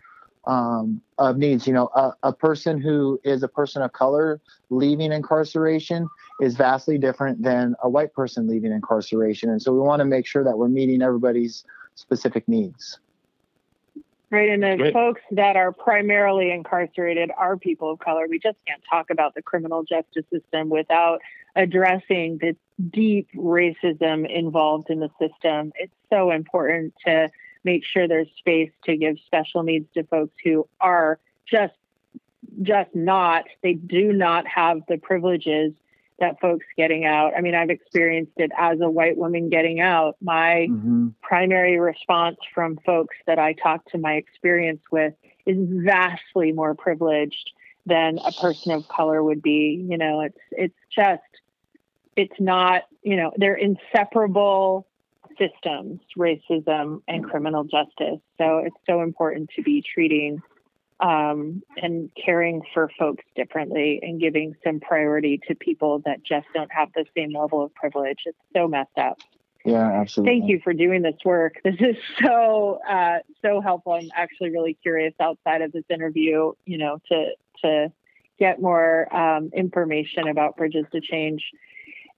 E: um, of needs. You know, a, a, person who is a person of color leaving incarceration is vastly different than a white person leaving incarceration. And so we want to make sure that we're meeting everybody's specific needs.
D: Right. And the Great. folks that are primarily incarcerated are people of color. We just can't talk about the criminal justice system without addressing the deep racism involved in the system. It's so important to make sure there's space to give special needs to folks who are just just not they do not have the privileges that folks getting out. I mean i've experienced it as a white woman getting out. My mm-hmm. primary response from folks that i talk to my experience with is vastly more privileged than a person of color would be. You know it's it's just it's not you know they're inseparable systems, racism, and criminal justice. So it's so important to be treating um, and caring for folks differently and giving some priority to people that just don't have the same level of privilege. It's so messed up.
E: Yeah, absolutely.
D: Thank you for doing this work. This is so uh, so helpful. I'm actually really curious outside of this interview, you know, to to get more um, information about Bridges to Change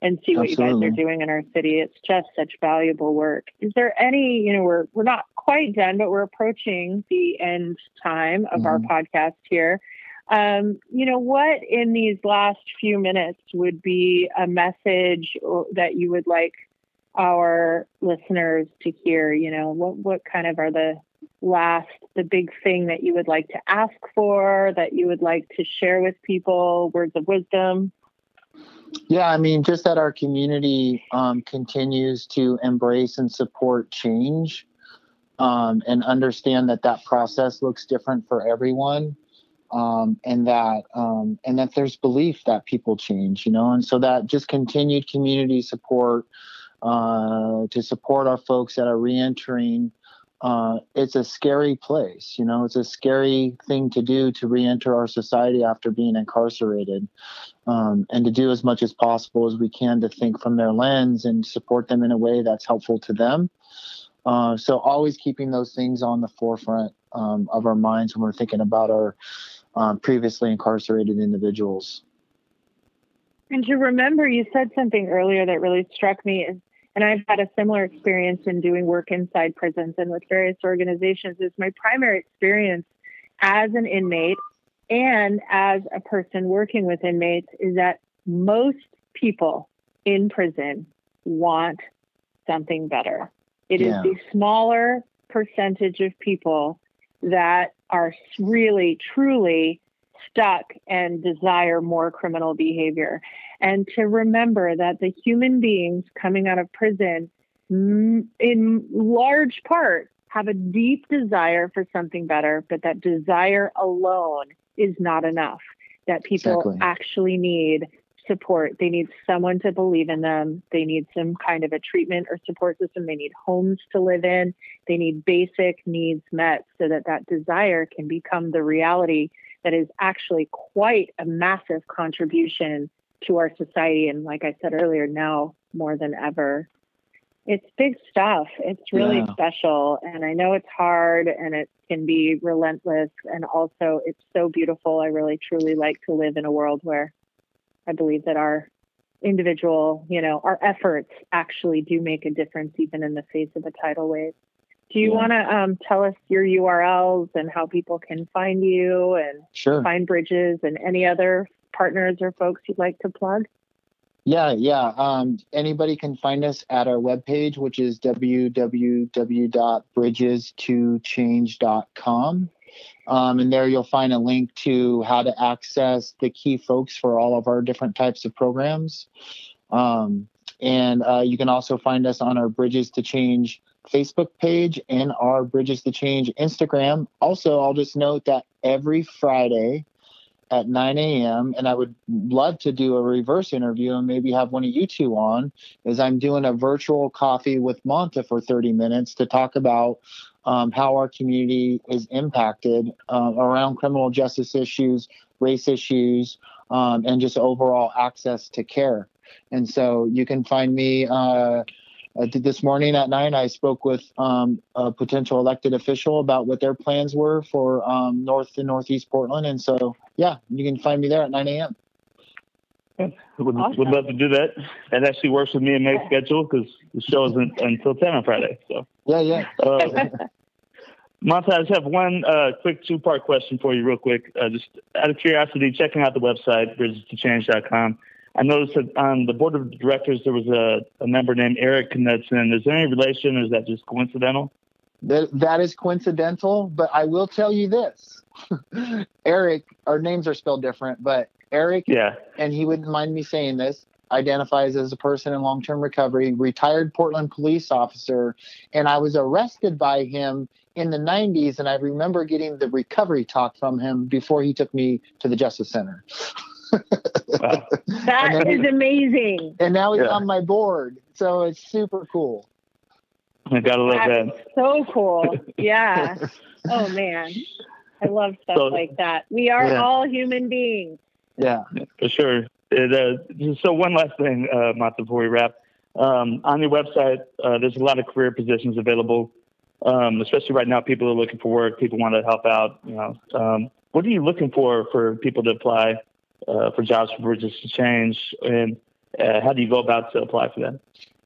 D: and see what Absolutely. you guys are doing in our city. It's just such valuable work. Is there any, you know, we're we're not quite done, but we're approaching the end time of mm-hmm. our podcast here. Um, you know, what in these last few minutes would be a message that you would like our listeners to hear? You know, what what kind of are the last the big thing that you would like to ask for that you would like to share with people words of wisdom
E: yeah, I mean, just that our community um, continues to embrace and support change um, and understand that that process looks different for everyone. Um, and that um, and that there's belief that people change, you know, and so that just continued community support uh, to support our folks that are reentering uh, it's a scary place. You know, it's a scary thing to do to re-enter our society after being incarcerated, um, and to do as much as possible as we can to think from their lens and support them in a way that's helpful to them. Uh, so always keeping those things on the forefront um, of our minds when we're thinking about our um, previously incarcerated individuals.
D: And to remember, you said something earlier that really struck me is and I've had a similar experience in doing work inside prisons and with various organizations. Is my primary experience as an inmate and as a person working with inmates is that most people in prison want something better. It yeah. is the smaller percentage of people that are really, truly stuck and desire more criminal behavior. And to remember that the human beings coming out of prison in large part, have a deep desire for something better, but that desire alone is not enough. That people
E: Exactly.
D: actually need support. They need someone to believe in them. They need some kind of a treatment or support system. They need homes to live in. They need basic needs met so that that desire can become the reality that is actually quite a massive contribution to our society. And like I said earlier, now more than ever. It's big stuff. It's really
E: Yeah.
D: special. And I know it's hard and it can be relentless. And also, it's so beautiful. I really, truly like to live in a world where I believe that our individual, you know, our efforts actually do make a difference, even in the face of a tidal wave. Do you
E: Yeah.
D: want to um, tell us your URLs and how people can find you and
E: Sure.
D: find bridges and any other partners or folks you'd like to plug?
E: Yeah, yeah. Um, anybody can find us at our webpage, which is www.bridges2change.com. Um, and there you'll find a link to how to access the key folks for all of our different types of programs. Um, and uh, you can also find us on our Bridges to Change Facebook page and our Bridges to Change Instagram. Also, I'll just note that every Friday, at 9 a.m. and I would love to do a reverse interview and maybe have one of you two on is I'm doing a virtual coffee with Monta for 30 minutes to talk about um, how our community is impacted uh, around criminal justice issues, race issues, um, and just overall access to care. And so you can find me uh, uh, this morning at nine. I spoke with um, a potential elected official about what their plans were for um, North and Northeast Portland. And so, yeah, you can find me there at 9 a.m.
C: Would,
D: Awesome.
C: would love to do that. That actually works with me and Meg's schedule because the show isn't until 10 on Friday. So,
E: Yeah, yeah.
C: uh, Monta, I just have one uh, quick two part question for you, real quick. Uh, just out of curiosity, checking out the website, bridges2change.com. I noticed that on the board of directors there was a, a member named Eric Knudsen. Is there any relation, or is that just coincidental?
E: That, that is coincidental, but I will tell you this. Eric, our names are spelled different, but Eric,
C: Yeah.
E: and he wouldn't mind me saying this, identifies as a person in long term recovery, retired Portland police officer, and I was arrested by him in the 90s, and I remember getting the recovery talk from him before he took me to the Justice Center.
C: Wow.
D: That
E: then
D: is
E: he-
D: amazing.
E: And now he's
C: Yeah.
E: on my board, so it's super cool.
C: I gotta love
D: That's
C: that.
D: so cool. Yeah. Oh man. I love stuff
C: So-
D: like that. We are
E: Yeah.
D: all human beings.
E: Yeah.
C: For sure. It, uh, so one last thing, uh, Monta, before we wrap. Um, on your website, uh, there's a lot of career positions available. Um, especially right now, people are looking for work. People want to help out. You know, um, what are you looking for for people to apply uh, for jobs for Bridges to Change, and uh, how do you go about to apply for them?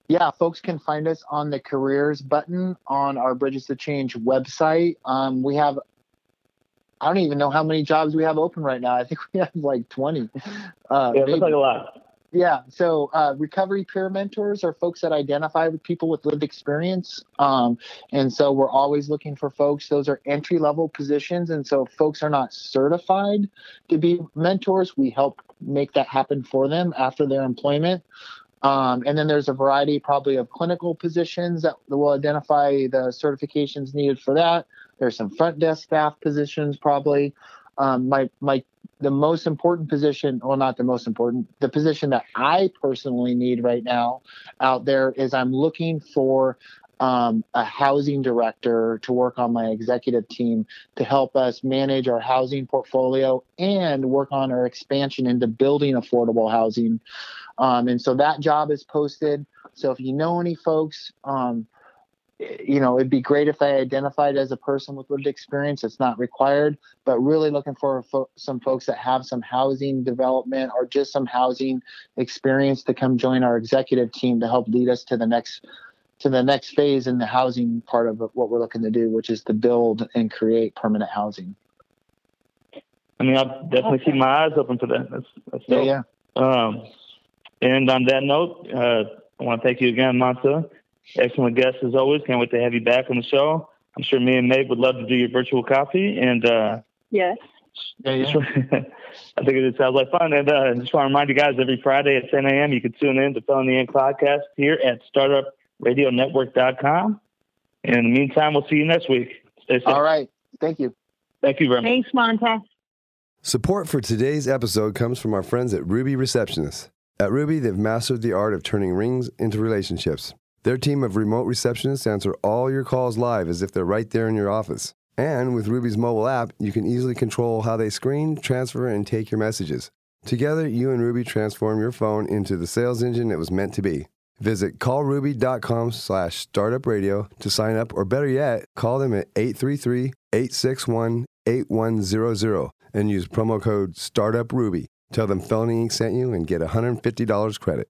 E: Yeah, folks can find us on the careers button on our Bridges to Change website. Um, we have, I don't even know how many jobs we have open right now. I think we have like 20. Uh,
C: Yeah, it looks like a lot.
E: Yeah. So, uh, recovery peer mentors are folks that identify with people with lived experience. Um, and so we're always looking for folks. Those are entry level positions. And so if folks are not certified to be mentors, we help make that happen for them after their employment. Um, and then there's a variety probably of clinical positions that will identify the certifications needed for that. There's some front desk staff positions probably. Um, my my the most important position, well, not the most important, the position that I personally need right now out there is I'm looking for um, a housing director to work on my executive team to help us manage our housing portfolio and work on our expansion into building affordable housing. Um, and so that job is posted. So if you know any folks, um, you know, it'd be great if I identified as a person with lived experience. It's not required, but really looking for fo- some folks that have some housing development or just some housing experience to come join our executive team to help lead us to the next to the next phase in the housing part of what we're looking to do, which is to build and create permanent housing.
C: I mean, I'll definitely keep my eyes open for that. That's, that's
E: Yeah,
C: dope.
E: yeah.
C: Um, and on that note, uh, I want to thank you again, Monta. Excellent guest as always. Can't wait to have you back on the show. I'm sure me and Meg would love to do your virtual coffee. And uh,
D: Yes.
E: Yeah, yeah.
C: I think it sounds like fun. And uh, just want to remind you guys every Friday at 10 a.m. you can tune in to Felony Inc. podcast here at Startup startupradionetwork.com. And in the meantime, we'll see you next week. Stay safe.
E: All right. Thank you.
C: Thank you very much.
D: Thanks, Monta.
G: Support for today's episode comes from our friends at Ruby Receptionists. At Ruby, they've mastered the art of turning rings into relationships. Their team of remote receptionists answer all your calls live as if they're right there in your office. And with Ruby's mobile app, you can easily control how they screen, transfer, and take your messages. Together, you and Ruby transform your phone into the sales engine it was meant to be. Visit callruby.com slash startupradio to sign up, or better yet, call them at 833-861-8100 and use promo code StartupRuby. Tell them Felony Inc. sent you and get $150 credit.